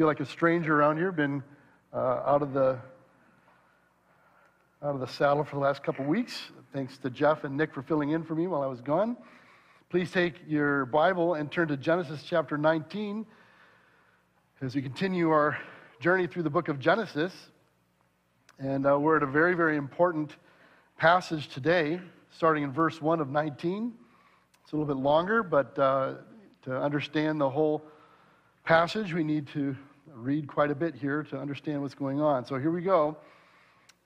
feel like a stranger around here. Been uh, out of the out of the saddle for the last couple weeks. Thanks to Jeff and Nick for filling in for me while I was gone. Please take your Bible and turn to Genesis chapter 19 as we continue our journey through the book of Genesis. And uh, we're at a very, very important passage today, starting in verse 1 of 19. It's a little bit longer, but uh, to understand the whole passage, we need to read quite a bit here to understand what's going on. So here we go.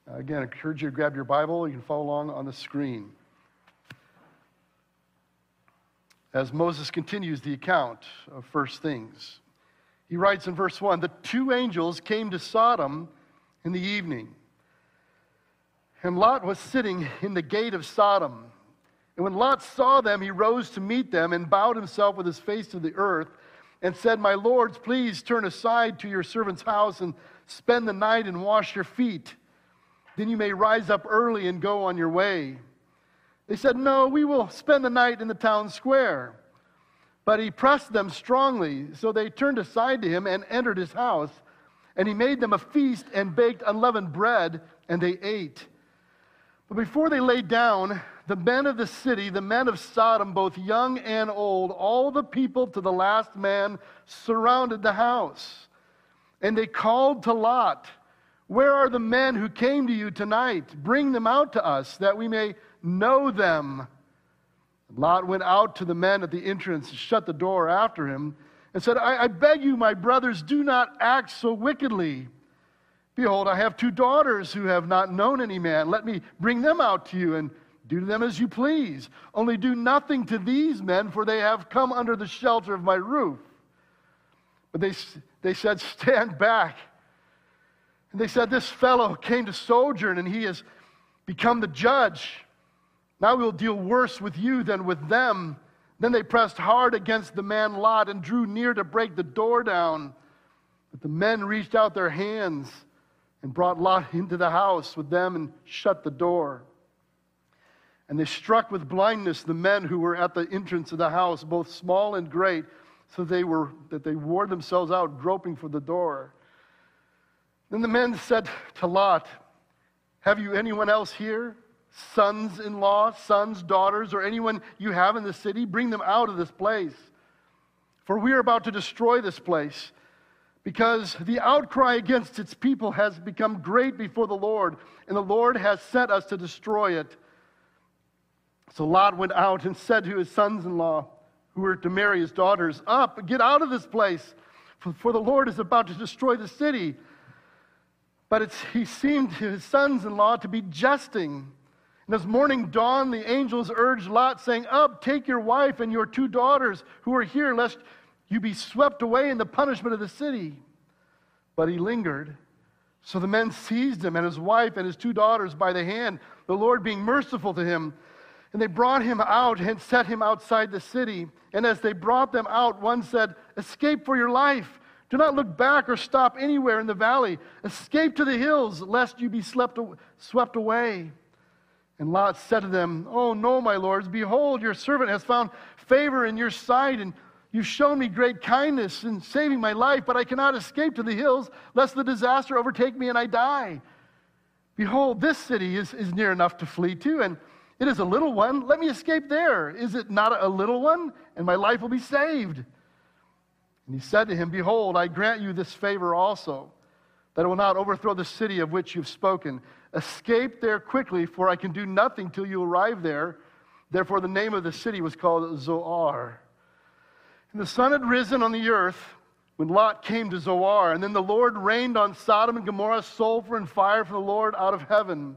Uh, again, I encourage you to grab your Bible. You can follow along on the screen. As Moses continues the account of first things, he writes in verse 1 The two angels came to Sodom in the evening, and Lot was sitting in the gate of Sodom. And when Lot saw them, he rose to meet them and bowed himself with his face to the earth and said, My lords, please turn aside to your servant's house and spend the night and wash your feet. Then you may rise up early and go on your way. They said, No, we will spend the night in the town square. But he pressed them strongly, so they turned aside to him and entered his house. And he made them a feast and baked unleavened bread, and they ate. But before they lay down, the men of the city, the men of Sodom, both young and old, all the people to the last man surrounded the house. And they called to Lot where are the men who came to you tonight? Bring them out to us that we may know them. Lot went out to the men at the entrance and shut the door after him and said, I, I beg you, my brothers, do not act so wickedly. Behold, I have two daughters who have not known any man. Let me bring them out to you and do to them as you please. Only do nothing to these men, for they have come under the shelter of my roof. But they, they said, Stand back. And they said, This fellow came to sojourn and he has become the judge. Now we'll deal worse with you than with them. Then they pressed hard against the man Lot and drew near to break the door down. But the men reached out their hands and brought Lot into the house with them and shut the door. And they struck with blindness the men who were at the entrance of the house, both small and great, so they were, that they wore themselves out, groping for the door. Then the men said to Lot, Have you anyone else here? Sons in law, sons, daughters, or anyone you have in the city? Bring them out of this place. For we are about to destroy this place, because the outcry against its people has become great before the Lord, and the Lord has sent us to destroy it. So Lot went out and said to his sons in law, who were to marry his daughters, Up, get out of this place, for, the Lord is about to destroy the city. But he seemed to his sons in law to be jesting. And as morning dawned, the angels urged Lot, saying, Up, take your wife and your two daughters who are here, lest you be swept away in the punishment of the city. But he lingered. So the men seized him and his wife and his two daughters by the hand, the Lord being merciful to him. And they brought him out and set him outside the city. And as they brought them out, one said, Escape for your life. Do not look back or stop anywhere in the valley. Escape to the hills, lest you be slept, swept away. And Lot said to them, Oh, no, my lords, behold, your servant has found favor in your sight, and you've shown me great kindness in saving my life, but I cannot escape to the hills, lest the disaster overtake me and I die. Behold, this city is, is near enough to flee to, and it is a little one. Let me escape there. Is it not a little one? And my life will be saved. And he said to him, Behold, I grant you this favor also, that I will not overthrow the city of which you've spoken. Escape there quickly, for I can do nothing till you arrive there. Therefore, the name of the city was called Zoar. And the sun had risen on the earth when Lot came to Zoar. And then the Lord rained on Sodom and Gomorrah sulfur and fire from the Lord out of heaven.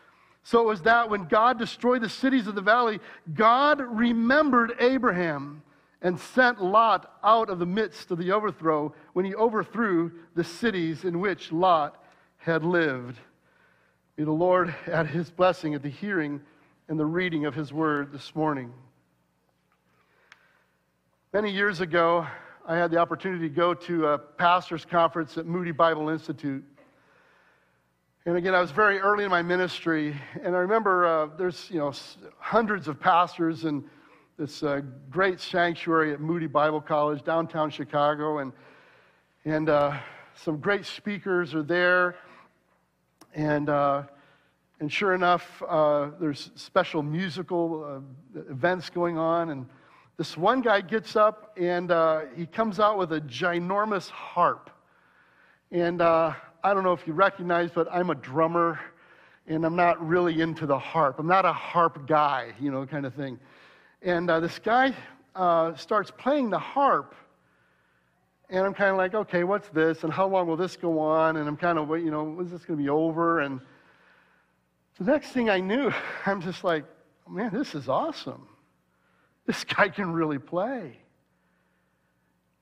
So it was that when God destroyed the cities of the valley, God remembered Abraham and sent Lot out of the midst of the overthrow when he overthrew the cities in which Lot had lived. May the Lord add his blessing at the hearing and the reading of his word this morning. Many years ago, I had the opportunity to go to a pastor's conference at Moody Bible Institute. And again, I was very early in my ministry, and I remember uh, there's you know hundreds of pastors in this uh, great sanctuary at Moody Bible College, downtown Chicago, and and uh, some great speakers are there, and uh, and sure enough, uh, there's special musical uh, events going on, and this one guy gets up and he comes out with a ginormous harp, and I don't know if you recognize, but I'm a drummer and I'm not really into the harp. I'm not a harp guy, you know, kind of thing. And uh, this guy uh, starts playing the harp. And I'm kind of like, okay, what's this? And how long will this go on? And I'm kind of, you know, is this going to be over? And the next thing I knew, I'm just like, man, this is awesome. This guy can really play.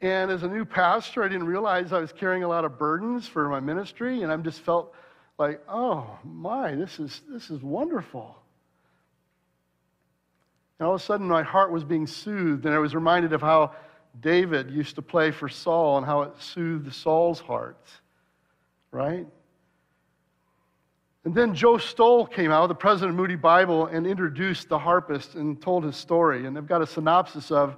And as a new pastor, I didn't realize I was carrying a lot of burdens for my ministry, and I just felt like, oh my, this is, this is wonderful. And all of a sudden, my heart was being soothed, and I was reminded of how David used to play for Saul and how it soothed Saul's heart, right? And then Joe Stowell came out, the president of Moody Bible, and introduced the harpist and told his story. And they've got a synopsis of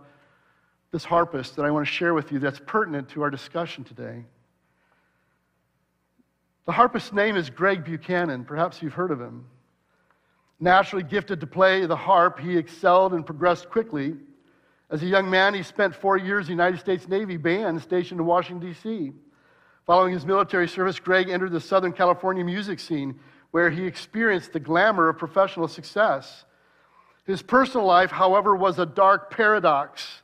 this harpist that I want to share with you that's pertinent to our discussion today. The harpist's name is Greg Buchanan. Perhaps you've heard of him. Naturally gifted to play the harp, he excelled and progressed quickly. As a young man, he spent four years in the United States Navy band stationed in Washington, D.C. Following his military service, Greg entered the Southern California music scene, where he experienced the glamour of professional success. His personal life, however, was a dark paradox.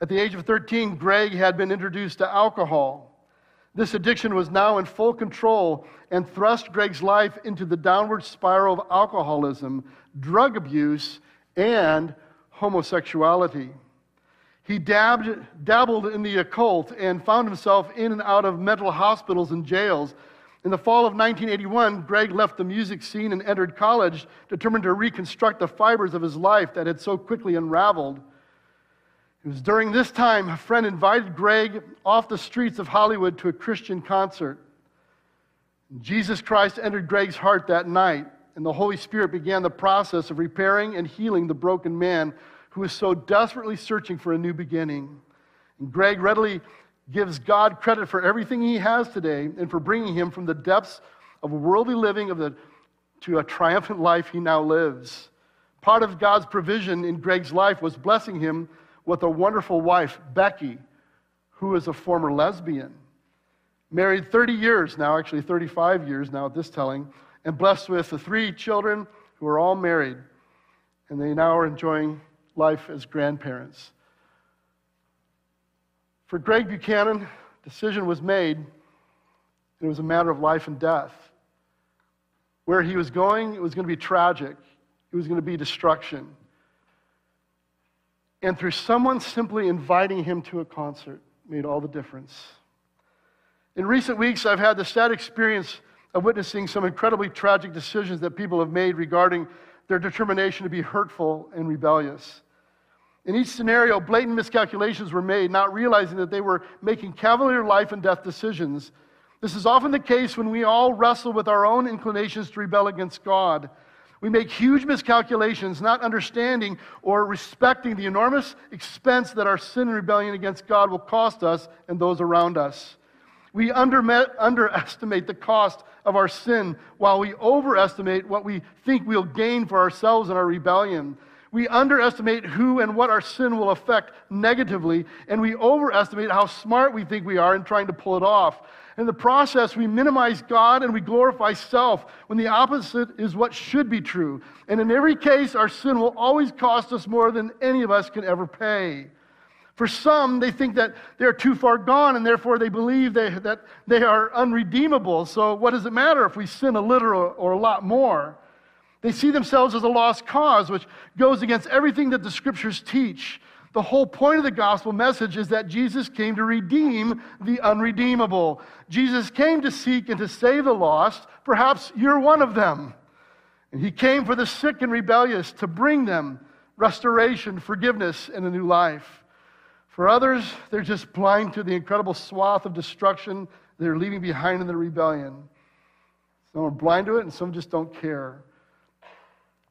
At the age of 13, Greg had been introduced to alcohol. This addiction was now in full control and thrust Greg's life into the downward spiral of alcoholism, drug abuse, and homosexuality. He dabbed, dabbled in the occult and found himself in and out of mental hospitals and jails. In the fall of 1981, Greg left the music scene and entered college, determined to reconstruct the fibers of his life that had so quickly unraveled. It was during this time a friend invited Greg off the streets of Hollywood to a Christian concert. Jesus Christ entered Greg's heart that night, and the Holy Spirit began the process of repairing and healing the broken man who was so desperately searching for a new beginning. And Greg readily gives God credit for everything he has today and for bringing him from the depths of worldly living of the, to a triumphant life he now lives. Part of God's provision in Greg's life was blessing him with a wonderful wife, Becky, who is a former lesbian. Married 30 years now, actually 35 years now at this telling, and blessed with the three children who are all married, and they now are enjoying life as grandparents. For Greg Buchanan, decision was made. It was a matter of life and death. Where he was going, it was going to be tragic. It was going to be destruction and through someone simply inviting him to a concert made all the difference. In recent weeks, I've had the sad experience of witnessing some incredibly tragic decisions that people have made regarding their determination to be hurtful and rebellious. In each scenario, blatant miscalculations were made, not realizing that they were making cavalier life and death decisions. This is often the case when we all wrestle with our own inclinations to rebel against God. We make huge miscalculations, not understanding or respecting the enormous expense that our sin and rebellion against God will cost us and those around us. We underestimate the cost of our sin while we overestimate what we think we'll gain for ourselves in our rebellion. We underestimate who and what our sin will affect negatively, and we overestimate how smart we think we are in trying to pull it off. In the process, we minimize God and we glorify self when the opposite is what should be true. And in every case, our sin will always cost us more than any of us can ever pay. For some, they think that they're too far gone and therefore they believe they, that they are unredeemable. So, what does it matter if we sin a little or, or a lot more? They see themselves as a lost cause, which goes against everything that the scriptures teach. The whole point of the gospel message is that Jesus came to redeem the unredeemable. Jesus came to seek and to save the lost. Perhaps you're one of them. And he came for the sick and rebellious to bring them restoration, forgiveness, and a new life. For others, they're just blind to the incredible swath of destruction they're leaving behind in their rebellion. Some are blind to it, and some just don't care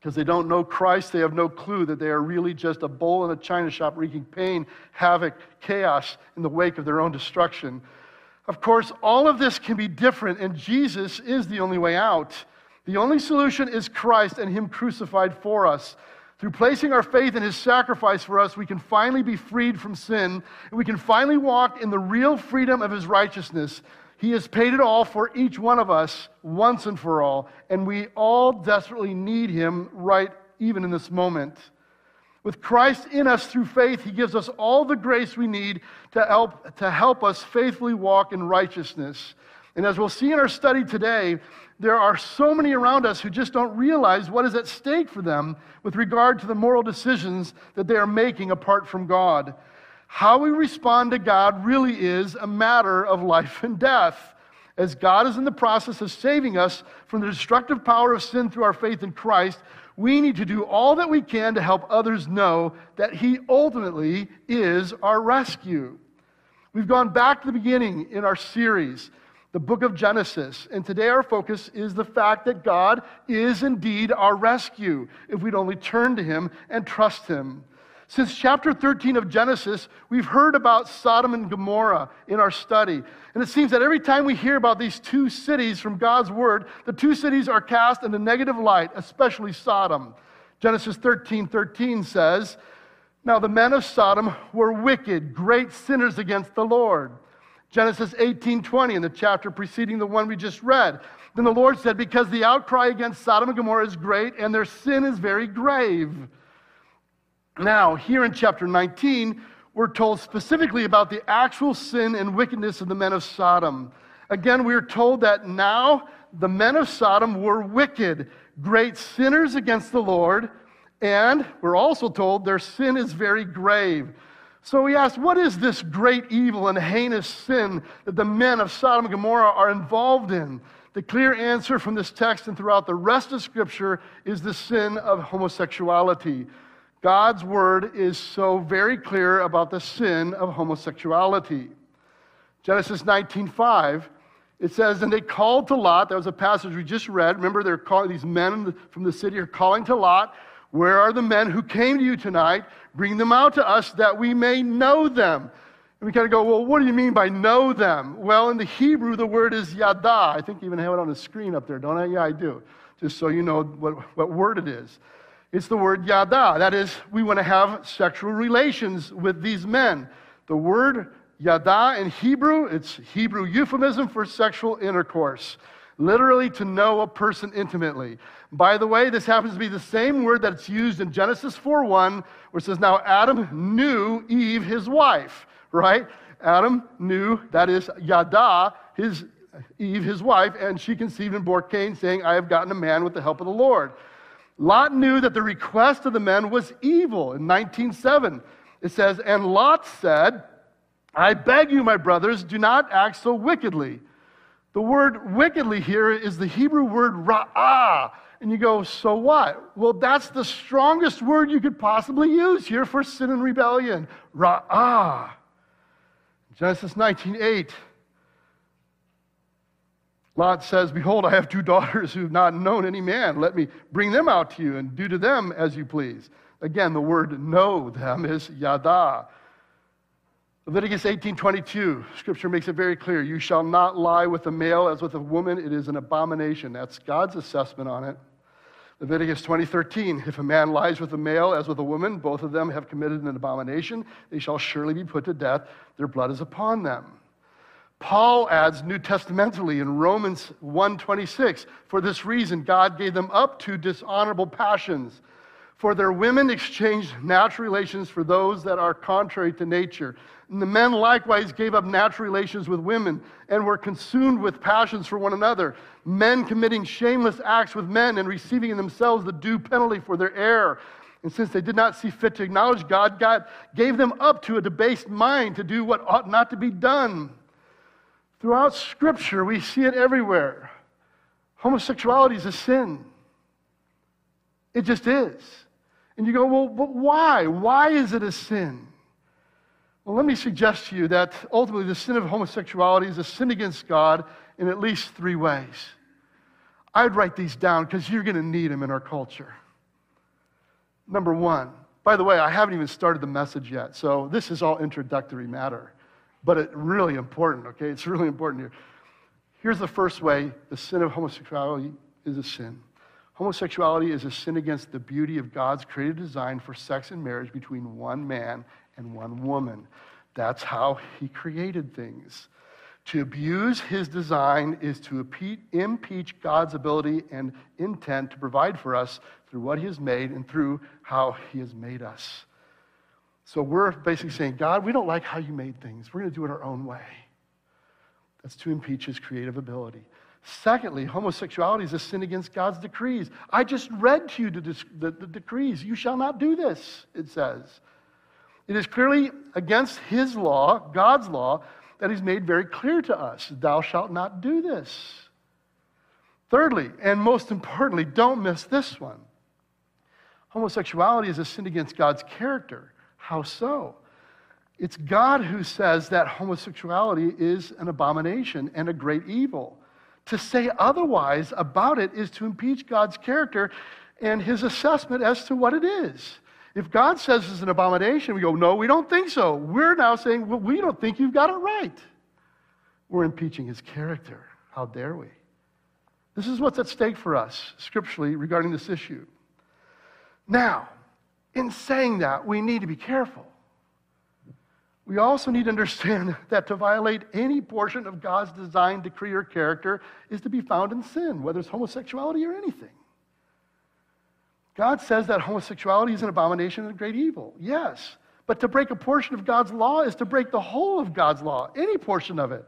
because they don't know Christ, they have no clue that they are really just a bull in a china shop wreaking pain, havoc, chaos in the wake of their own destruction. Of course, all of this can be different, and Jesus is the only way out. The only solution is Christ and Him crucified for us. Through placing our faith in His sacrifice for us, we can finally be freed from sin, and we can finally walk in the real freedom of His righteousness. He has paid it all for each one of us once and for all, and we all desperately need Him right even in this moment. With Christ in us through faith, He gives us all the grace we need to help, to help us faithfully walk in righteousness. And as we'll see in our study today, there are so many around us who just don't realize what is at stake for them with regard to the moral decisions that they are making apart from God. How we respond to God really is a matter of life and death. As God is in the process of saving us from the destructive power of sin through our faith in Christ, we need to do all that we can to help others know that He ultimately is our rescue. We've gone back to the beginning in our series, the book of Genesis, and today our focus is the fact that God is indeed our rescue if we'd only turn to Him and trust Him. Since chapter 13 of Genesis, we've heard about Sodom and Gomorrah in our study. And it seems that every time we hear about these two cities from God's word, the two cities are cast in a negative light, especially Sodom. Genesis 13 13 says, Now the men of Sodom were wicked, great sinners against the Lord. Genesis 18 20, in the chapter preceding the one we just read. Then the Lord said, Because the outcry against Sodom and Gomorrah is great, and their sin is very grave. Now, here in chapter 19, we're told specifically about the actual sin and wickedness of the men of Sodom. Again, we are told that now the men of Sodom were wicked, great sinners against the Lord, and we're also told their sin is very grave. So we ask, what is this great evil and heinous sin that the men of Sodom and Gomorrah are involved in? The clear answer from this text and throughout the rest of Scripture is the sin of homosexuality. God's word is so very clear about the sin of homosexuality. Genesis 19:5 it says, and they called to Lot. That was a passage we just read. Remember, they're calling these men from the city are calling to Lot. Where are the men who came to you tonight? Bring them out to us that we may know them. And we kind of go, well, what do you mean by know them? Well, in the Hebrew, the word is yada. I think you even have it on the screen up there, don't I? Yeah, I do. Just so you know what, what word it is. It's the word yada. That is, we want to have sexual relations with these men. The word yada in Hebrew, it's Hebrew euphemism for sexual intercourse. Literally, to know a person intimately. By the way, this happens to be the same word that's used in Genesis 4 1, where it says, Now Adam knew Eve, his wife, right? Adam knew, that is Yada, his Eve, his wife, and she conceived and bore Cain, saying, I have gotten a man with the help of the Lord. Lot knew that the request of the men was evil. In 19:7, it says, "And Lot said, I beg you, my brothers, do not act so wickedly." The word wickedly here is the Hebrew word ra'ah. And you go, so what? Well, that's the strongest word you could possibly use here for sin and rebellion. Ra'ah. Genesis 19:8 Lot says, Behold, I have two daughters who have not known any man. Let me bring them out to you and do to them as you please. Again, the word know them is yada. Leviticus 18:22, scripture makes it very clear. You shall not lie with a male as with a woman. It is an abomination. That's God's assessment on it. Leviticus 20:13, if a man lies with a male as with a woman, both of them have committed an abomination. They shall surely be put to death. Their blood is upon them. Paul adds New Testamentally in Romans 1:26, for this reason God gave them up to dishonorable passions. For their women exchanged natural relations for those that are contrary to nature. And the men likewise gave up natural relations with women and were consumed with passions for one another, men committing shameless acts with men and receiving in themselves the due penalty for their error. And since they did not see fit to acknowledge God, God gave them up to a debased mind to do what ought not to be done. Throughout Scripture, we see it everywhere. Homosexuality is a sin. It just is. And you go, well, but why? Why is it a sin? Well, let me suggest to you that ultimately the sin of homosexuality is a sin against God in at least three ways. I'd write these down because you're going to need them in our culture. Number one, by the way, I haven't even started the message yet, so this is all introductory matter, but it's really important, okay? It's really important here. Here's the first way the sin of homosexuality is a sin. Homosexuality is a sin against the beauty of God's created design for sex and marriage between one man and one woman. That's how He created things. To abuse his design is to impeach God's ability and intent to provide for us through what he has made and through how he has made us. So we're basically saying, God, we don't like how you made things. We're going to do it our own way. That's to impeach his creative ability. Secondly, homosexuality is a sin against God's decrees. I just read to you the, the, the, decrees. You shall not do this, it says. It is clearly against his law, God's law, that he's made very clear to us Thou shalt not do this. Thirdly, and most importantly, don't miss this one homosexuality is a sin against God's character. How so? It's God who says that homosexuality is an abomination and a great evil. To say otherwise about it is to impeach God's character and his assessment as to what it is. If God says it's an abomination, we go, no, we don't think so. We're now saying, well, we don't think you've got it right. We're impeaching his character. How dare we? This is what's at stake for us scripturally regarding this issue. Now, in saying that, we need to be careful. We also need to understand that to violate any portion of God's design, decree, or character is to be found in sin, whether it's homosexuality or anything. God says that homosexuality is an abomination and a great evil. Yes. But to break a portion of God's law is to break the whole of God's law, any portion of it.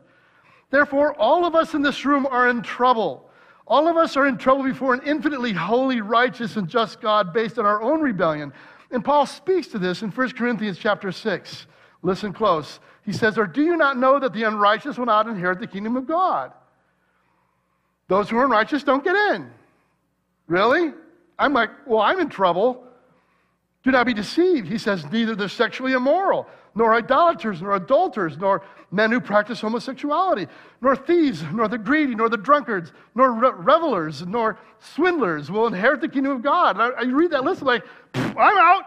Therefore, all of us in this room are in trouble. All of us are in trouble before an infinitely holy, righteous, and just God based on our own rebellion. And Paul speaks to this in 1 Corinthians chapter 6. Listen close. He says, Or do you not know that the unrighteous will not inherit the kingdom of God? Those who are unrighteous don't get in. Really? I'm like, well, I'm in trouble. Do not be deceived. He says, neither the sexually immoral, nor idolaters, nor adulterers, nor men who practice homosexuality, nor thieves, nor the greedy, nor the drunkards, nor re- revelers, nor swindlers will inherit the kingdom of God. I, I, read that list, I'm like, I'm out.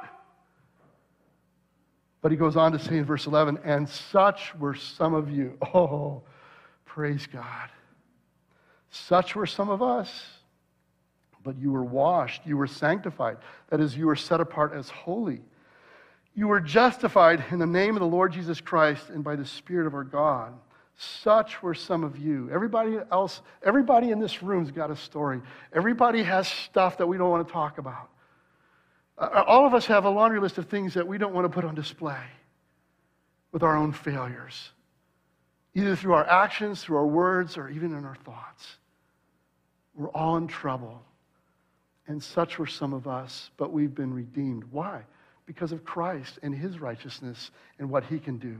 But he goes on to say in verse 11, and such were some of you. Oh, praise God. Such were some of us but you were washed, you were sanctified. That is, you were set apart as holy. You were justified in the name of the Lord Jesus Christ and by the Spirit of our God. Such were some of you. Everybody else, everybody in this room's got a story. Everybody has stuff that we don't want to talk about. Uh, all of us have a laundry list of things that we don't want to put on display with our own failures, either through our actions, through our words, or even in our thoughts. We're all in trouble. And such were some of us, but we've been redeemed. Why? Because of Christ and his righteousness and what he can do.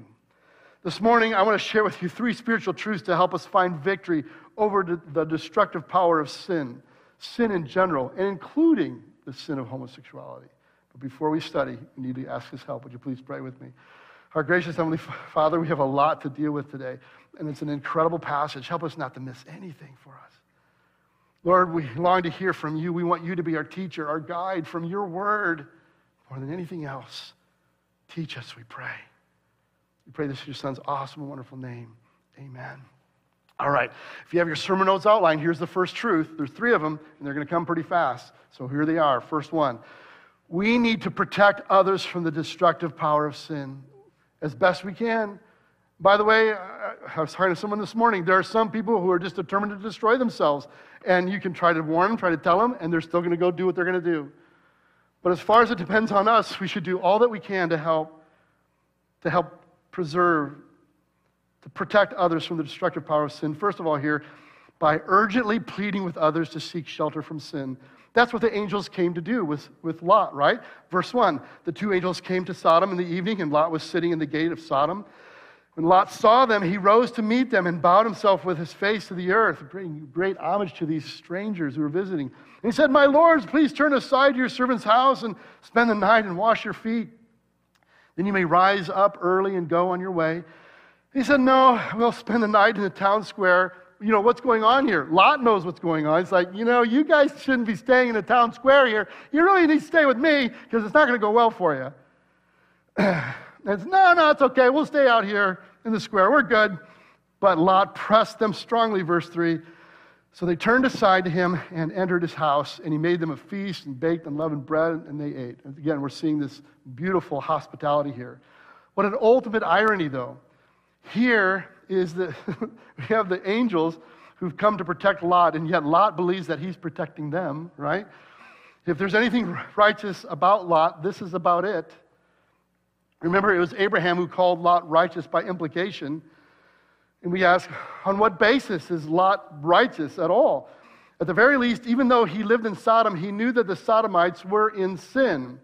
This morning, I want to share with you three spiritual truths to help us find victory over the destructive power of sin, sin in general, and including the sin of homosexuality. But before we study, we need to ask his help. Would you please pray with me? Our gracious Heavenly Father, we have a lot to deal with today, and it's an incredible passage. Help us not to miss anything for us. Lord, we long to hear from you. We want you to be our teacher, our guide from your word more than anything else. Teach us, we pray. We pray this in your son's awesome and wonderful name. Amen. All right. If you have your sermon notes outlined, here's the first truth. There's three of them, and they're going to come pretty fast. So here they are. First one we need to protect others from the destructive power of sin as best we can. By the way, I was talking to someone this morning. There are some people who are just determined to destroy themselves. And you can try to warn them, try to tell them, and they're still going to go do what they're going to do. But as far as it depends on us, we should do all that we can to help, to help preserve, to protect others from the destructive power of sin. First of all, here, by urgently pleading with others to seek shelter from sin. That's what the angels came to do with, with Lot, right? Verse 1 The two angels came to Sodom in the evening, and Lot was sitting in the gate of Sodom. When Lot saw them, he rose to meet them and bowed himself with his face to the earth, bringing great homage to these strangers who were visiting. And he said, My lords, please turn aside to your servant's house and spend the night and wash your feet. Then you may rise up early and go on your way. He said, No, we'll spend the night in the town square. You know, what's going on here? Lot knows what's going on. It's like, you know, you guys shouldn't be staying in the town square here. You really need to stay with me because it's not going to go well for you. and it's, no, no, it's okay. We'll stay out here in the square. We're good. But Lot pressed them strongly, verse 3. So they turned aside to him and entered his house, and he made them a feast and baked unleavened bread, and they ate. And again, we're seeing this beautiful hospitality here. What an ultimate irony, though. Here is that we have the angels who've come to protect Lot, and yet Lot believes that he's protecting them, right? If there's anything righteous about Lot, this is about it. Remember, it was Abraham who called Lot righteous by implication. And we ask, on what basis is Lot righteous at all? At the very least, even though he lived in Sodom, he knew that the Sodomites were in sin.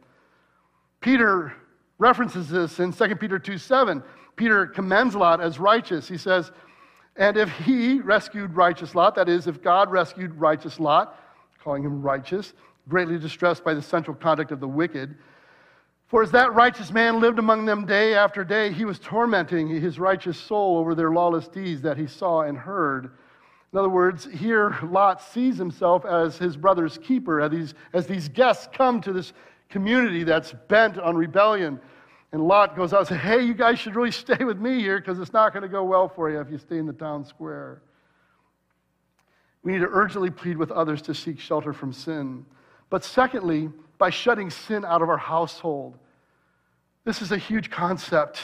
Peter references this in 2 Peter 2 7. Peter commends Lot as righteous. He says, And if he rescued righteous Lot, that is, if God rescued righteous Lot, calling him righteous, greatly distressed by the central conduct of the wicked, for as that righteous man lived among them day after day, he was tormenting his righteous soul over their lawless deeds that he saw and heard. In other words, here Lot sees himself as his brother's keeper, as these, as these guests come to this community that's bent on rebellion. And Lot goes out and says, Hey, you guys should really stay with me here because it's not going to go well for you if you stay in the town square. We need to urgently plead with others to seek shelter from sin. But secondly, by shutting sin out of our household. This is a huge concept.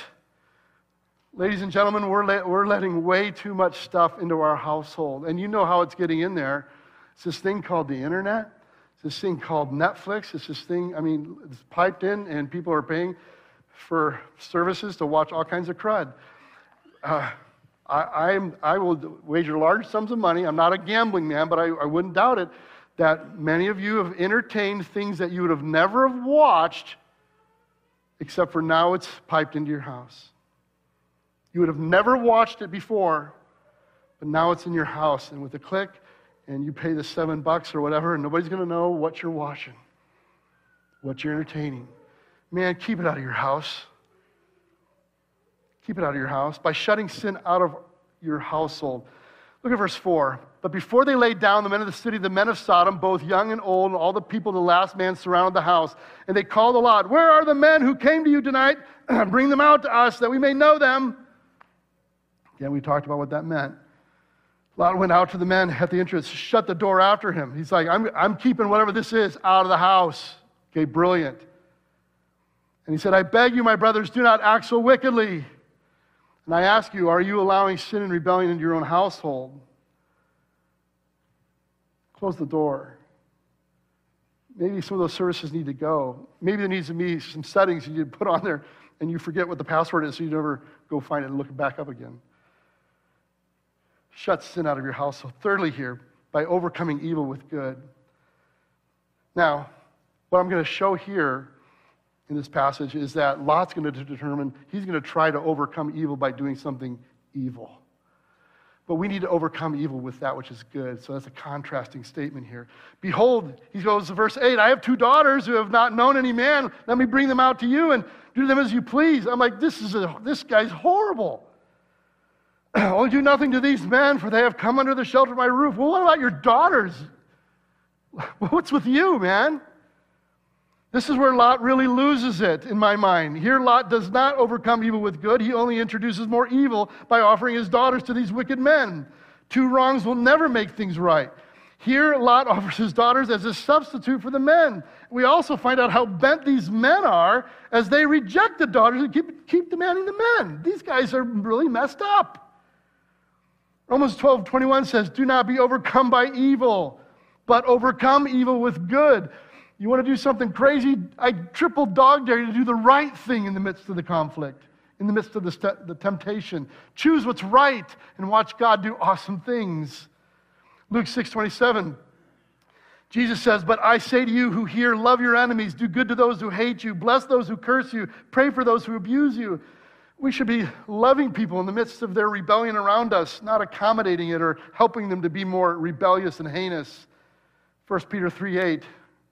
Ladies and gentlemen, we're, we're letting way too much stuff into our household. And you know how it's getting in there. It's this thing called the internet. It's this thing called Netflix. It's this thing, I mean, it's piped in, and people are paying for services to watch all kinds of crud. Uh, I, I'm, I will wager large sums of money. I'm not a gambling man, but I, I wouldn't doubt it that many of you have entertained things that you would have never have watched except for now it's piped into your house. You would have never watched it before, but now it's in your house. And with a click, and you pay the seven bucks or whatever, and nobody's going to know what you're watching, what you're entertaining. Man, keep it out of your house. Keep it out of your house by shutting sin out of your household. Look at verse 4. But before they laid down, the men of the city, the men of Sodom, both young and old, and all the people, the last man surrounded the house. And they called a lot, Where are the men who came to you tonight? Bring them out to us that we may know them. Again, we talked about what that meant. Lot went out to the men at the entrance, shut the door after him. He's like, I'm, I'm keeping whatever this is out of the house. Okay, brilliant. And he said, I beg you, my brothers, do not act so wickedly. And I ask you, are you allowing sin and rebellion into your own household? Close the door. Maybe some of those services need to go. Maybe there needs to be some settings you put on there and you forget what the password is so you never go find it and look it back up again. Shut sin out of your house. So, thirdly, here, by overcoming evil with good. Now, what I'm going to show here in this passage is that Lot's going to determine, he's going to try to overcome evil by doing something evil. But we need to overcome evil with that which is good. So that's a contrasting statement here. Behold, he goes to verse 8 I have two daughters who have not known any man. Let me bring them out to you and do them as you please. I'm like, this, is a, this guy's horrible. I'll oh, do nothing to these men, for they have come under the shelter of my roof. Well, what about your daughters? What's with you, man? This is where Lot really loses it in my mind. Here, Lot does not overcome evil with good. He only introduces more evil by offering his daughters to these wicked men. Two wrongs will never make things right. Here, Lot offers his daughters as a substitute for the men. We also find out how bent these men are as they reject the daughters and keep, keep demanding the men. These guys are really messed up. Romans 12 21 says, Do not be overcome by evil, but overcome evil with good. You want to do something crazy? I triple dog dare you to do the right thing in the midst of the conflict, in the midst of the, st- the temptation. Choose what's right and watch God do awesome things. Luke 6 27. Jesus says, But I say to you who hear, love your enemies, do good to those who hate you, bless those who curse you, pray for those who abuse you. We should be loving people in the midst of their rebellion around us, not accommodating it or helping them to be more rebellious and heinous. 1 Peter 3 8,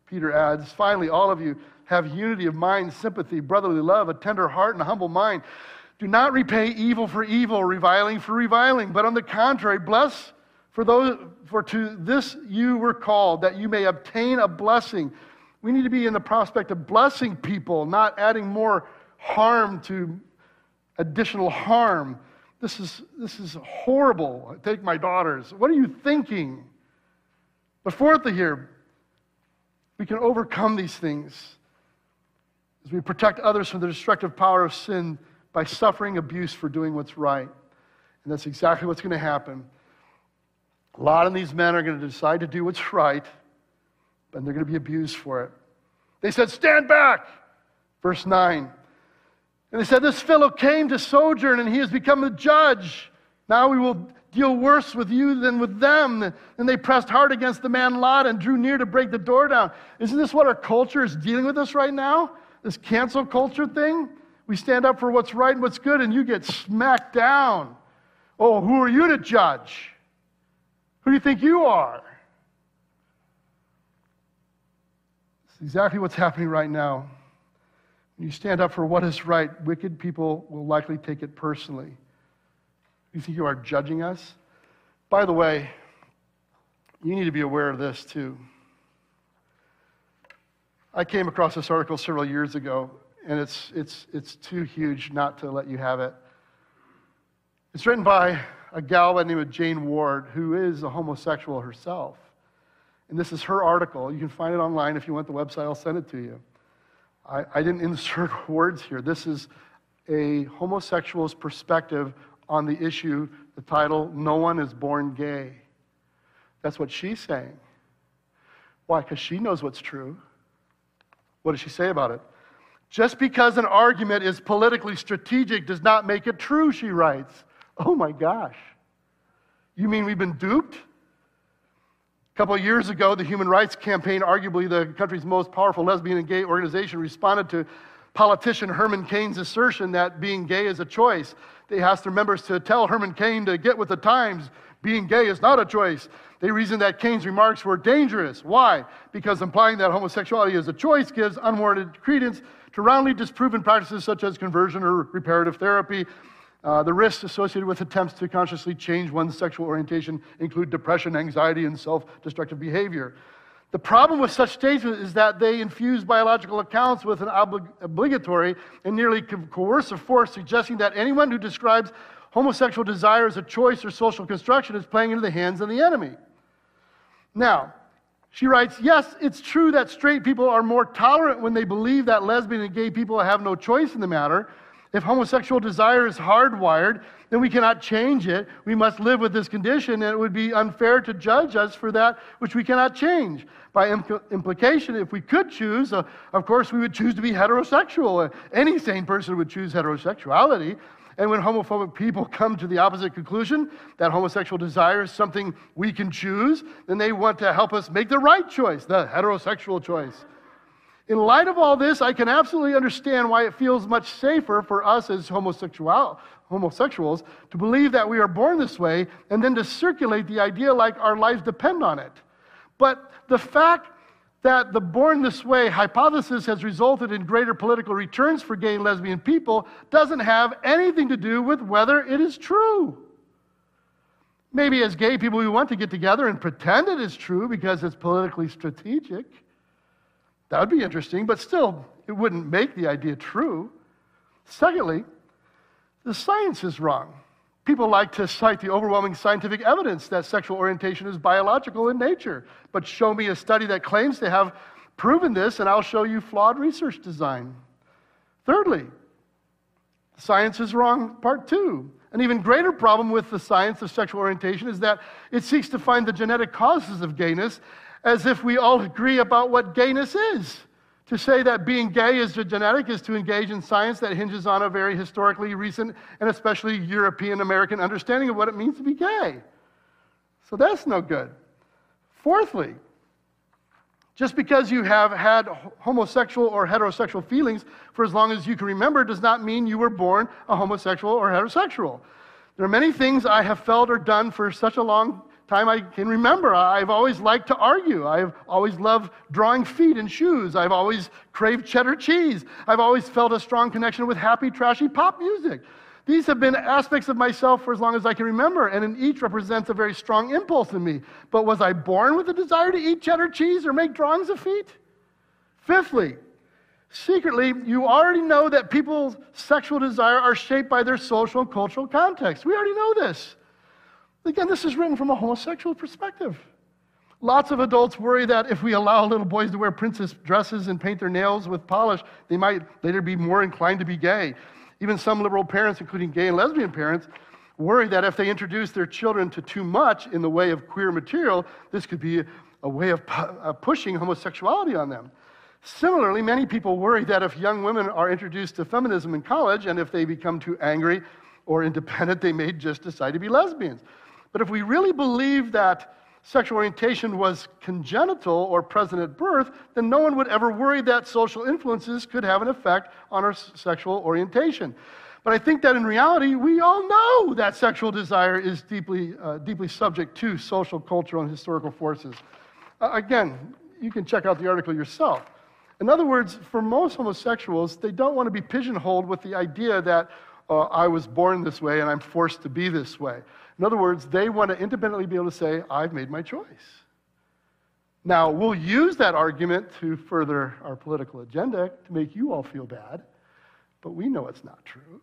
Peter adds, Finally, all of you have unity of mind, sympathy, brotherly love, a tender heart, and a humble mind. Do not repay evil for evil, reviling for reviling, but on the contrary, bless for those for to this you were called, that you may obtain a blessing. We need to be in the prospect of blessing people, not adding more harm to additional harm. This is, this is horrible. I take my daughters. What are you thinking? But fourthly, here, we can overcome these things as we protect others from the destructive power of sin by suffering abuse for doing what's right. And that's exactly what's going to happen a lot of these men are going to decide to do what's right, but they're going to be abused for it. They said, Stand back! Verse 9. And they said, This fellow came to sojourn and he has become a judge. Now we will deal worse with you than with them. And they pressed hard against the man Lot and drew near to break the door down. Isn't this what our culture is dealing with us right now? This cancel culture thing? We stand up for what's right and what's good, and you get smacked down. Oh, who are you to judge? Who do you think you are? It's exactly what's happening right now. When you stand up for what is right, wicked people will likely take it personally. You think you are judging us? By the way, you need to be aware of this too. I came across this article several years ago, and it's, it's, it's too huge not to let you have it. It's written by a gal by the name of Jane Ward, who is a homosexual herself. And this is her article. You can find it online. If you want the website, I'll send it to you. I, I didn't insert words here. This is a homosexual's perspective on the issue, the title, No One is Born Gay. That's what she's saying. Why? Because she knows what's true. What does she say about it? Just because an argument is politically strategic does not make it true, she writes. Oh my gosh. You mean we've been duped? A couple of years ago, the Human Rights Campaign, arguably the country's most powerful lesbian and gay organization, responded to politician Herman Cain's assertion that being gay is a choice. They asked their members to tell Herman Cain to get with the times. Being gay is not a choice. They reasoned that Cain's remarks were dangerous. Why? Because implying that homosexuality is a choice gives unwarranted credence to roundly disproven practices such as conversion or reparative therapy uh, the risks associated with attempts to consciously change one's sexual orientation include depression, anxiety, and self destructive behavior. The problem with such statements is that they infuse biological accounts with an oblig- obligatory and nearly co- coercive force, suggesting that anyone who describes homosexual desire as a choice or social construction is playing into the hands of the enemy. Now, she writes, Yes, it's true that straight people are more tolerant when they believe that lesbian and gay people have no choice in the matter. If homosexual desire is hardwired, then we cannot change it. We must live with this condition, and it would be unfair to judge us for that which we cannot change. By implication, if we could choose, uh, of course, we would choose to be heterosexual. Uh, any sane person would choose heterosexuality. And when homophobic people come to the opposite conclusion, that homosexual desire is something we can choose, then they want to help us make the right choice, the heterosexual choice. In light of all this, I can absolutely understand why it feels much safer for us as homosexual, homosexuals to believe that we are born this way and then to circulate the idea like our lives depend on it. But the fact that the born this way hypothesis has resulted in greater political returns for gay and lesbian people doesn't have anything to do with whether it is true. Maybe as gay people, we want to get together and pretend it is true because it's politically strategic. That would be interesting, but still, it wouldn't make the idea true. Secondly, the science is wrong. People like to cite the overwhelming scientific evidence that sexual orientation is biological in nature. But show me a study that claims to have proven this, and I'll show you flawed research design. Thirdly, science is wrong, part two. An even greater problem with the science of sexual orientation is that it seeks to find the genetic causes of gayness as if we all agree about what gayness is. To say that being gay is genetic is to engage in science that hinges on a very historically recent and especially European American understanding of what it means to be gay. So that's no good. Fourthly, just because you have had homosexual or heterosexual feelings for as long as you can remember does not mean you were born a homosexual or heterosexual. There are many things I have felt or done for such a long time I can remember. I've always liked to argue. I've always loved drawing feet and shoes. I've always craved cheddar cheese. I've always felt a strong connection with happy, trashy pop music. These have been aspects of myself for as long as I can remember, and in each represents a very strong impulse in me. But was I born with a desire to eat cheddar cheese or make drawings of feet? Fifthly, secretly, you already know that people's sexual desire are shaped by their social and cultural context. We already know this. Again, this is written from a homosexual perspective. Lots of adults worry that if we allow little boys to wear princess dresses and paint their nails with polish, they might later be more inclined to be gay. Even some liberal parents, including gay and lesbian parents, worry that if they introduce their children to too much in the way of queer material, this could be a way of pu- uh, pushing homosexuality on them. Similarly, many people worry that if young women are introduced to feminism in college and if they become too angry or independent, they may just decide to be lesbians. But if we really believe that sexual orientation was congenital or present at birth, then no one would ever worry that social influences could have an effect on our sexual orientation. But I think that in reality, we all know that sexual desire is deeply, uh, deeply subject to social, cultural, and historical forces. Uh, again, you can check out the article yourself. In other words, for most homosexuals, they don't want to be pigeonholed with the idea that uh, I was born this way and I'm forced to be this way. In other words, they want to independently be able to say, I've made my choice. Now, we'll use that argument to further our political agenda to make you all feel bad, but we know it's not true,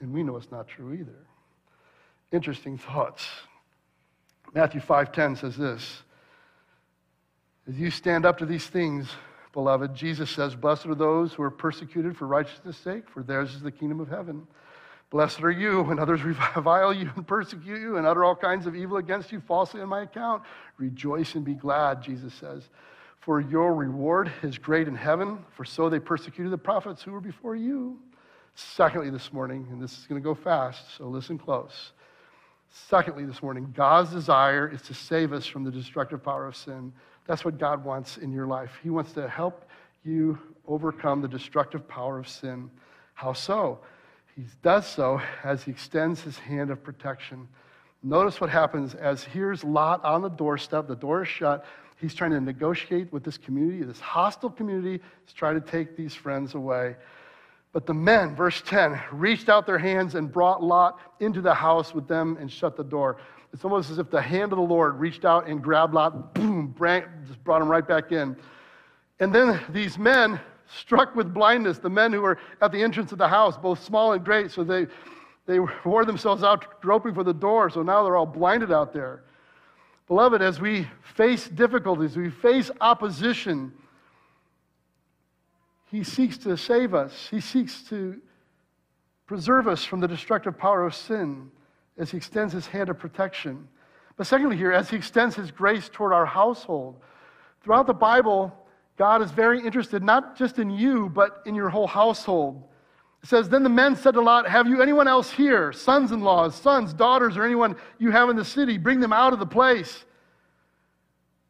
and we know it's not true either. Interesting thoughts. Matthew 5:10 says this: As you stand up to these things, beloved, Jesus says, "Blessed are those who are persecuted for righteousness' sake, for theirs is the kingdom of heaven." Blessed are you when others revile you and persecute you and utter all kinds of evil against you falsely on my account. Rejoice and be glad, Jesus says. For your reward is great in heaven, for so they persecuted the prophets who were before you. Secondly, this morning, and this is going to go fast, so listen close. Secondly, this morning, God's desire is to save us from the destructive power of sin. That's what God wants in your life. He wants to help you overcome the destructive power of sin. How so? He does so as he extends his hand of protection. Notice what happens as here's Lot on the doorstep, the door is shut. He's trying to negotiate with this community, this hostile community, He's trying to take these friends away. But the men, verse 10, reached out their hands and brought Lot into the house with them and shut the door. It's almost as if the hand of the Lord reached out and grabbed Lot, boom, just brought him right back in. And then these men struck with blindness, the men who were at the entrance of the house, both small and great. So they, they wore themselves out groping for the door. So now they're all blinded out there. Beloved, as we face difficulties, we face opposition, He seeks to save us. He seeks to preserve us from the destructive power of sin as He extends His hand of protection. But secondly, here, as He extends His grace toward our household. Throughout the Bible, God is very interested not just in you, but in your whole household. It says, Then the men said to Lot, Have you anyone else here, sons in laws, sons, daughters, or anyone you have in the city? Bring them out of the place.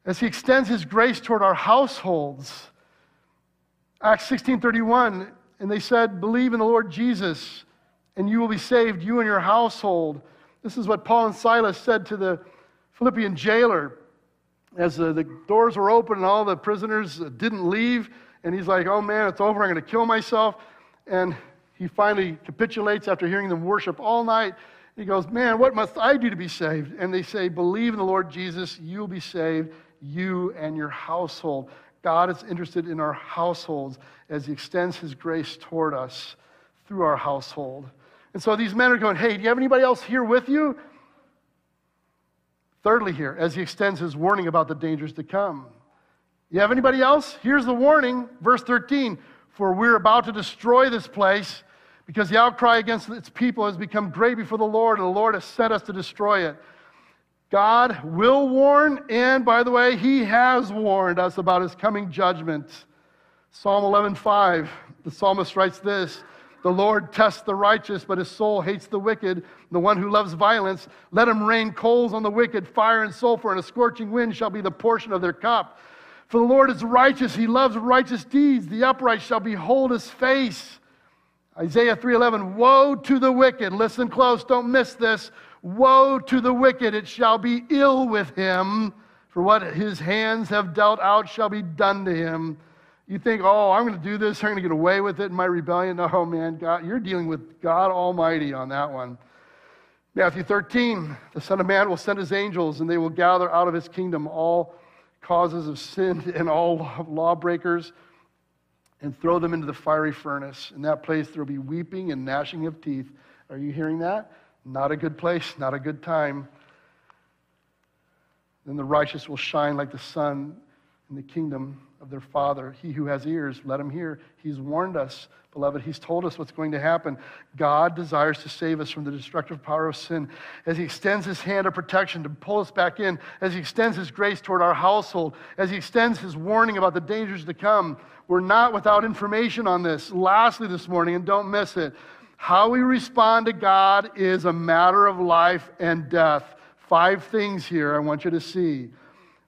As he extends his grace toward our households. Acts 16:31, and they said, Believe in the Lord Jesus, and you will be saved, you and your household. This is what Paul and Silas said to the Philippian jailer as uh, the doors were open and all the prisoners didn't leave, and he's like, oh man, it's over, I'm going to kill myself. And he finally capitulates after hearing them worship all night. He goes, Man, what must I do to be saved? And they say, Believe in the Lord Jesus, you'll be saved, you and your household. God is interested in our households as He extends His grace toward us through our household. And so these men are going, Hey, do you have anybody else here with you? Thirdly, here, as he extends his warning about the dangers to come. You have anybody else? Here's the warning, verse 13 For we're about to destroy this place because the outcry against its people has become great before the Lord, and the Lord has sent us to destroy it. God will warn, and by the way, He has warned us about His coming judgment. Psalm 11:5, the psalmist writes this: The Lord tests the righteous, but his soul hates the wicked. The one who loves violence, let him rain coals on the wicked. Fire and sulfur and a scorching wind shall be the portion of their cup. For the Lord is righteous, he loves righteous deeds. The upright shall behold his face. Isaiah 3:11 Woe to the wicked. Listen close, don't miss this. Woe to the wicked, it shall be ill with him, for what his hands have dealt out shall be done to him. You think, "Oh, I'm going to do this, I'm going to get away with it in my rebellion." No, man, God, you're dealing with God Almighty on that one. Matthew 13, the Son of Man will send his angels, and they will gather out of his kingdom all causes of sin and all lawbreakers and throw them into the fiery furnace. In that place, there will be weeping and gnashing of teeth. Are you hearing that? Not a good place, not a good time. Then the righteous will shine like the sun in the kingdom of their Father. He who has ears, let him hear. He's warned us, beloved. He's told us what's going to happen. God desires to save us from the destructive power of sin. As He extends His hand of protection to pull us back in, as He extends His grace toward our household, as He extends His warning about the dangers to come, we're not without information on this. Lastly, this morning, and don't miss it, how we respond to God is a matter of life and death. Five things here I want you to see.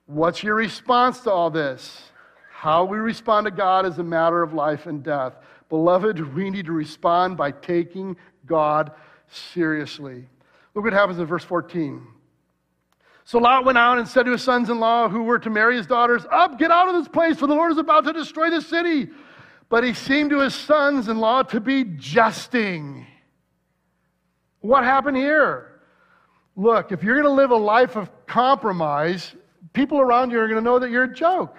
What's your response to all this? How we respond to God is a matter of life and death. Beloved, we need to respond by taking God seriously. Look what happens in verse 14. So Lot went out and said to his sons in law who were to marry his daughters, Up, get out of this place, for the Lord is about to destroy the city. But he seemed to his sons in law to be jesting. What happened here? Look, if you're going to live a life of compromise, people around you are going to know that you're a joke.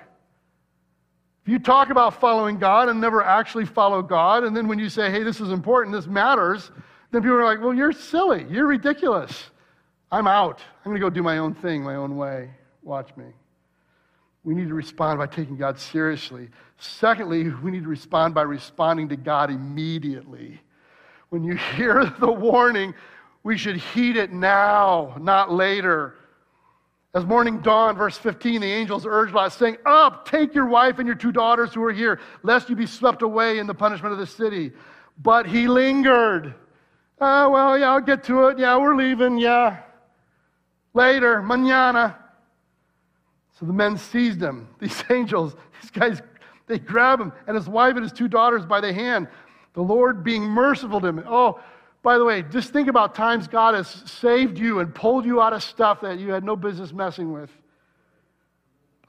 You talk about following God and never actually follow God, and then when you say, hey, this is important, this matters, then people are like, well, you're silly. You're ridiculous. I'm out. I'm going to go do my own thing, my own way. Watch me. We need to respond by taking God seriously. Secondly, we need to respond by responding to God immediately. When you hear the warning, we should heed it now, not later. As morning dawned, verse 15, the angels urged Lot, saying, Up, take your wife and your two daughters who are here, lest you be swept away in the punishment of the city. But he lingered. Ah, oh, well, yeah, I'll get to it. Yeah, we're leaving. Yeah. Later, manana. So the men seized him. These angels, these guys, they grab him and his wife and his two daughters by the hand. The Lord being merciful to him. Oh, by the way, just think about times God has saved you and pulled you out of stuff that you had no business messing with.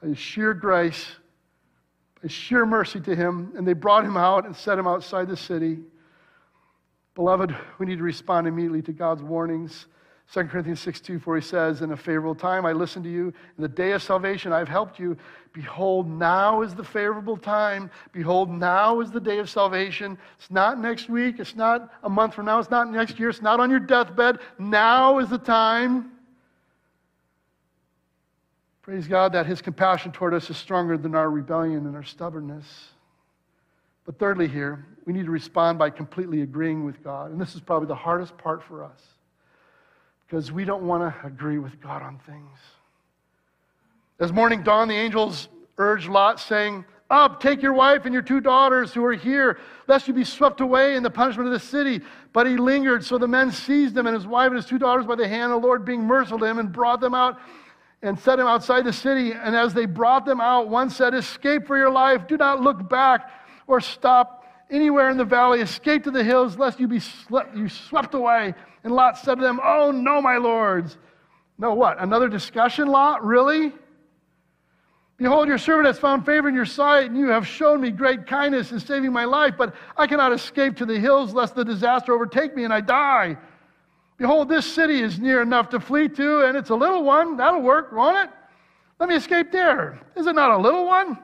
By sheer grace, by sheer mercy to Him, and they brought Him out and set Him outside the city. Beloved, we need to respond immediately to God's warnings. 2 Corinthians 6 2, for he says, In a favorable time I listened to you. In the day of salvation I've helped you. Behold, now is the favorable time. Behold, now is the day of salvation. It's not next week. It's not a month from now. It's not next year. It's not on your deathbed. Now is the time. Praise God that his compassion toward us is stronger than our rebellion and our stubbornness. But thirdly, here, we need to respond by completely agreeing with God. And this is probably the hardest part for us because we don't want to agree with God on things. As morning dawned, the angels urged Lot, saying, Up, take your wife and your two daughters who are here, lest you be swept away in the punishment of the city. But he lingered, so the men seized him and his wife and his two daughters by the hand, of the Lord being merciful to him, and brought them out and set him outside the city. And as they brought them out, one said, Escape for your life, do not look back or stop anywhere in the valley, escape to the hills, lest you be swept, you swept away. And Lot said to them, Oh, no, my lords. No, what? Another discussion, Lot? Really? Behold, your servant has found favor in your sight, and you have shown me great kindness in saving my life, but I cannot escape to the hills lest the disaster overtake me and I die. Behold, this city is near enough to flee to, and it's a little one. That'll work, won't it? Let me escape there. Is it not a little one?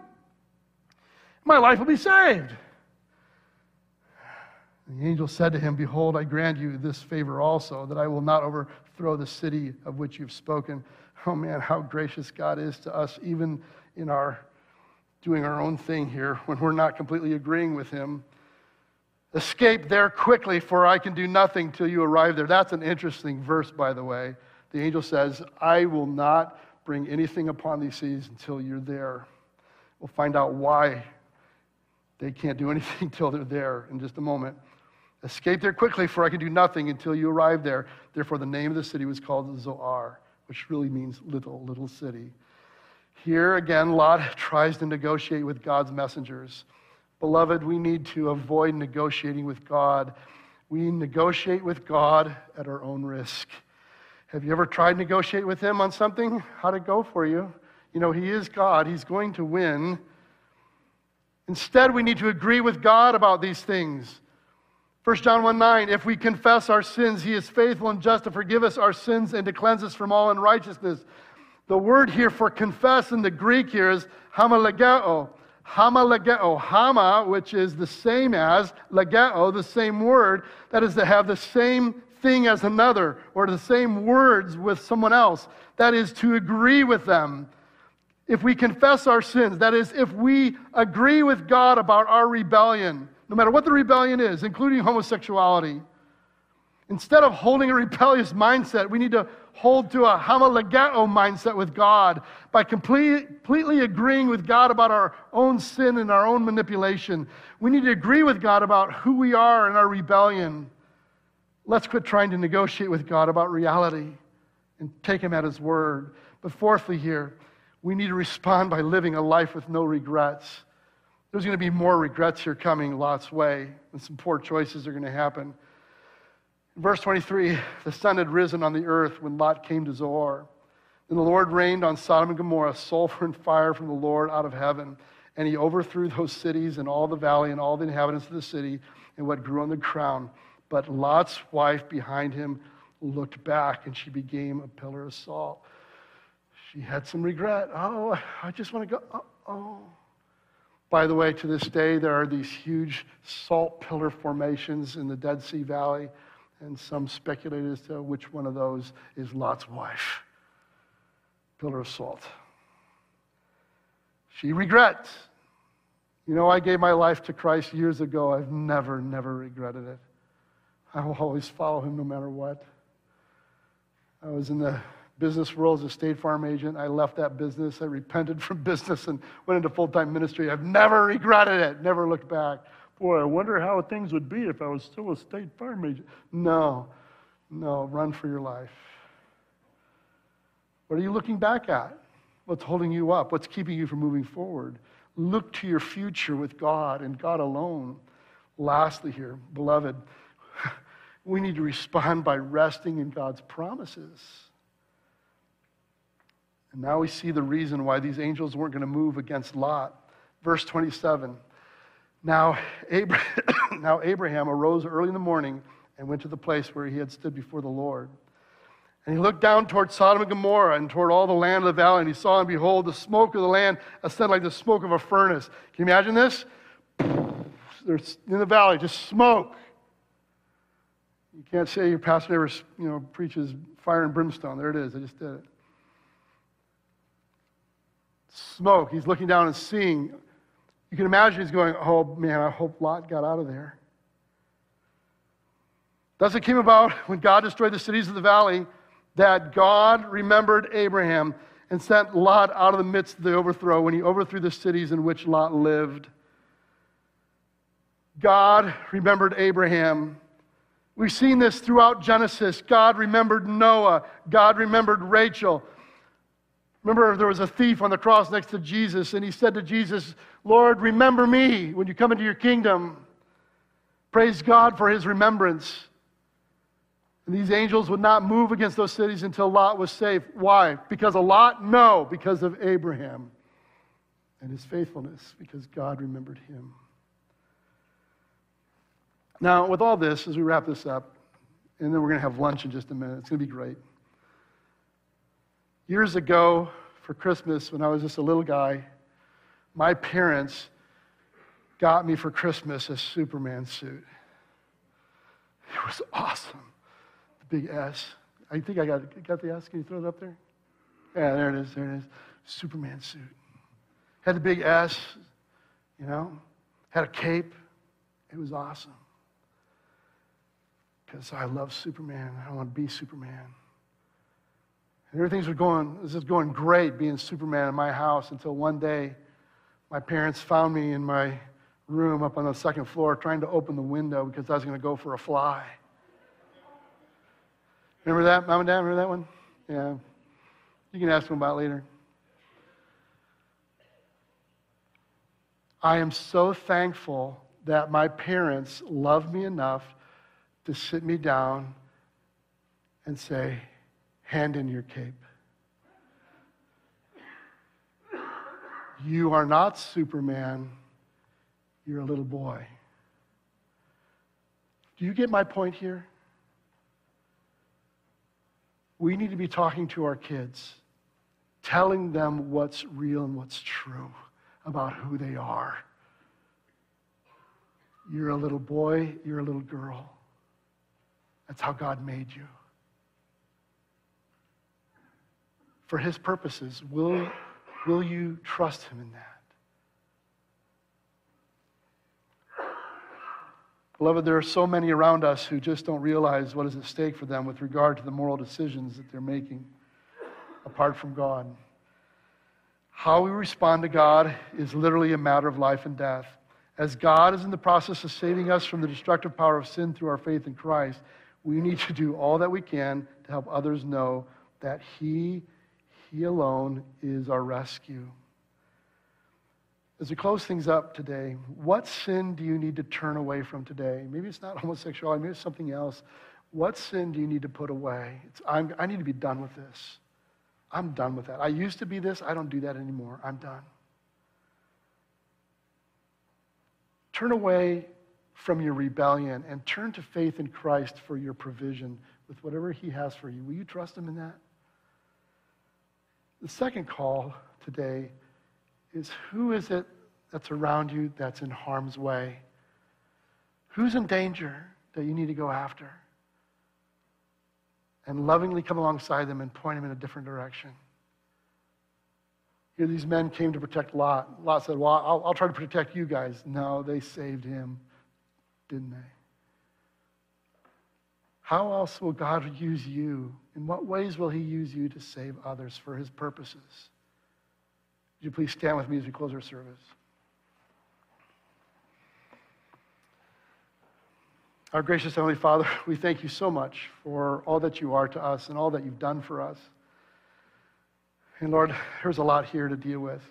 My life will be saved. The angel said to him, Behold, I grant you this favor also, that I will not overthrow the city of which you've spoken. Oh man, how gracious God is to us, even in our doing our own thing here when we're not completely agreeing with him. Escape there quickly, for I can do nothing till you arrive there. That's an interesting verse, by the way. The angel says, I will not bring anything upon these seas until you're there. We'll find out why they can't do anything till they're there in just a moment. Escape there quickly, for I can do nothing until you arrive there. Therefore, the name of the city was called Zoar, which really means little, little city. Here again, Lot tries to negotiate with God's messengers. Beloved, we need to avoid negotiating with God. We negotiate with God at our own risk. Have you ever tried to negotiate with Him on something? How'd it go for you? You know, He is God, He's going to win. Instead, we need to agree with God about these things. 1 John 1 9, if we confess our sins, he is faithful and just to forgive us our sins and to cleanse us from all unrighteousness. The word here for confess in the Greek here is homolegeo. Homolegeo. Hama, which is the same as legeo, the same word, that is to have the same thing as another, or the same words with someone else. That is to agree with them. If we confess our sins, that is, if we agree with God about our rebellion, no matter what the rebellion is, including homosexuality. Instead of holding a rebellious mindset, we need to hold to a homolegeo mindset with God by completely agreeing with God about our own sin and our own manipulation. We need to agree with God about who we are and our rebellion. Let's quit trying to negotiate with God about reality and take Him at His word. But fourthly, here, we need to respond by living a life with no regrets. There's going to be more regrets here coming Lot's way, and some poor choices are going to happen. In verse 23, the sun had risen on the earth when Lot came to Zoar. And the Lord rained on Sodom and Gomorrah sulfur and fire from the Lord out of heaven. And he overthrew those cities and all the valley and all the inhabitants of the city and what grew on the ground. But Lot's wife behind him looked back and she became a pillar of salt. She had some regret. Oh, I just want to go. Oh, oh. By the way, to this day, there are these huge salt pillar formations in the Dead Sea Valley, and some speculate as to which one of those is Lot's wife. Pillar of salt. She regrets. You know, I gave my life to Christ years ago. I've never, never regretted it. I will always follow him no matter what. I was in the business world as a State Farm agent. I left that business. I repented from business and went into full time ministry. I've never regretted it, never looked back. Boy, I wonder how things would be if I was still a State Farm agent. No, no, run for your life. What are you looking back at? What's holding you up? What's keeping you from moving forward? Look to your future with God and God alone. Lastly, here, beloved, we need to respond by resting in God's promises. And now we see the reason why these angels weren't going to move against Lot. Verse 27. Now, Abraham, now Abraham arose early in the morning and went to the place where he had stood before the Lord. And he looked down toward Sodom and Gomorrah and toward all the land of the valley, and he saw and behold, the smoke of the land ascended like the smoke of a furnace. Can you imagine this? There's in the valley, just smoke. You can't say your pastor ever, you know, preaches fire and brimstone. There it is. I just did it smoke. He's looking down and seeing. You can imagine he's going, Oh man, I hope Lot got out of there. Thus it came about when God destroyed the cities of the valley that God remembered Abraham and sent Lot out of the midst of the overthrow when he overthrew the cities in which Lot lived. God remembered Abraham. We've seen this throughout Genesis. God remembered Noah. God remembered Rachel. Remember, there was a thief on the cross next to Jesus, and he said to Jesus, Lord, remember me when you come into your kingdom. Praise God for his remembrance. And these angels would not move against those cities until Lot was safe. Why? Because of Lot? No, because of Abraham and his faithfulness, because God remembered him. Now, with all this, as we wrap this up, and then we're going to have lunch in just a minute, it's going to be great. Years ago, for Christmas, when I was just a little guy, my parents got me for Christmas a Superman suit. It was awesome. The big S. I think I got, got the S. Can you throw it up there? Yeah, there it is. There it is. Superman suit. Had the big S, you know, had a cape. It was awesome. Because I love Superman. I want to be Superman. And everything's going, this is going great being Superman in my house until one day my parents found me in my room up on the second floor trying to open the window because I was going to go for a fly. Remember that, Mom and Dad? Remember that one? Yeah. You can ask them about later. I am so thankful that my parents loved me enough to sit me down and say, Hand in your cape. You are not Superman, you're a little boy. Do you get my point here? We need to be talking to our kids, telling them what's real and what's true about who they are. You're a little boy, you're a little girl. That's how God made you. For his purposes, will, will you trust him in that? Beloved, there are so many around us who just don't realize what is at stake for them with regard to the moral decisions that they're making apart from God. How we respond to God is literally a matter of life and death. As God is in the process of saving us from the destructive power of sin through our faith in Christ, we need to do all that we can to help others know that He, He alone, is our rescue. As we close things up today, what sin do you need to turn away from today? Maybe it's not homosexuality, maybe it's something else. What sin do you need to put away? i need to be done with this. I'm done with that. I used to be this. I don't do that anymore. I'm done. Turn away from your rebellion and turn to faith in Christ for your provision with whatever He has for you. Will you trust Him in that? The second call today is who is it that's around you that's in harm's way? Who's in danger that you need to go after? and lovingly come alongside them and point them in a different direction. Here, these men came to protect Lot. Lot said, Well, I'll, I'll try to protect you guys. No, they saved him, didn't they? How else will God use you? In what ways will He use you to save others for His purposes? Would you please stand with me as we close our service? Our gracious Heavenly Father, we thank you so much for all that you are to us and all that you've done for us. And Lord, there's a lot here to deal with,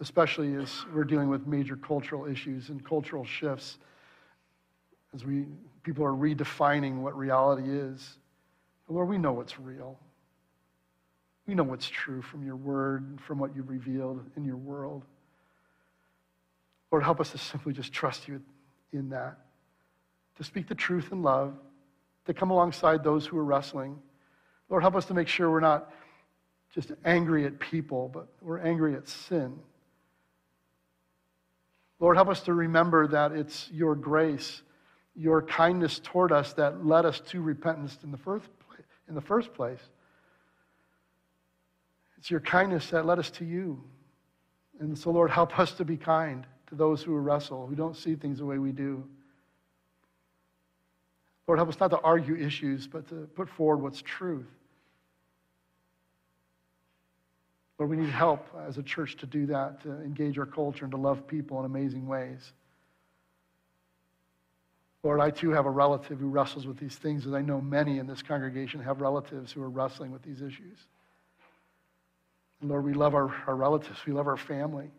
especially as we're dealing with major cultural issues and cultural shifts, as we, people are redefining what reality is. Lord, we know what's real. We know what's true from your word and from what you've revealed in your world. Lord, help us to simply just trust you in that to speak the truth in love, to come alongside those who are wrestling. Lord, help us to make sure we're not just angry at people, but we're angry at sin. Lord, help us to remember that it's your grace, your kindness toward us that led us to repentance in the first place. In the first place. It's your kindness that led us to you. And so, Lord, help us to be kind to those who wrestle, who don't see things the way we do. Lord, help us not to argue issues, but to put forward what's truth. Lord, we need help as a church to do that, to engage our culture and to love people in amazing ways. Lord, I too have a relative who wrestles with these things, and I know many in this congregation have relatives who are wrestling with these issues. And Lord, we love our, our relatives, we love our family.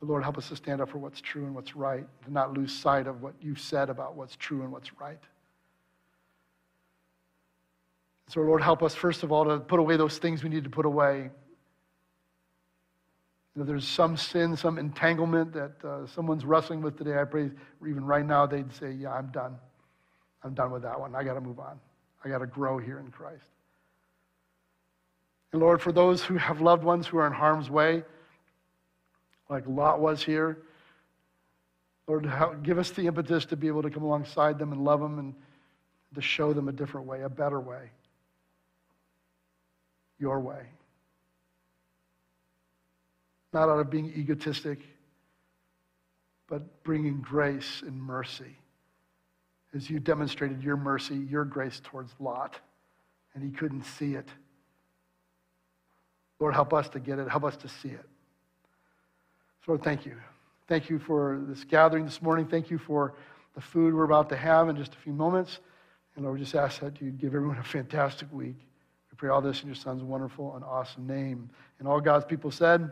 But Lord, help us to stand up for what's true and what's right, to not lose sight of what you've said about what's true and what's right. So, Lord, help us, first of all, to put away those things we need to put away. Know, there's some sin, some entanglement that uh, someone's wrestling with today. I pray, even right now, they'd say, Yeah, I'm done. I'm done with that one. I got to move on. I got to grow here in Christ. And Lord, for those who have loved ones who are in harm's way, like Lot was here. Lord, give us the impetus to be able to come alongside them and love them and to show them a different way, a better way. Your way. Not out of being egotistic, but bringing grace and mercy. As you demonstrated your mercy, your grace towards Lot, and he couldn't see it. Lord, help us to get it. Help us to see it. So thank you. Thank you for this gathering this morning. Thank you for the food we're about to have in just a few moments. And Lord, we just ask that you give everyone a fantastic week. We pray all this in your son's wonderful and awesome name. And all God's people said,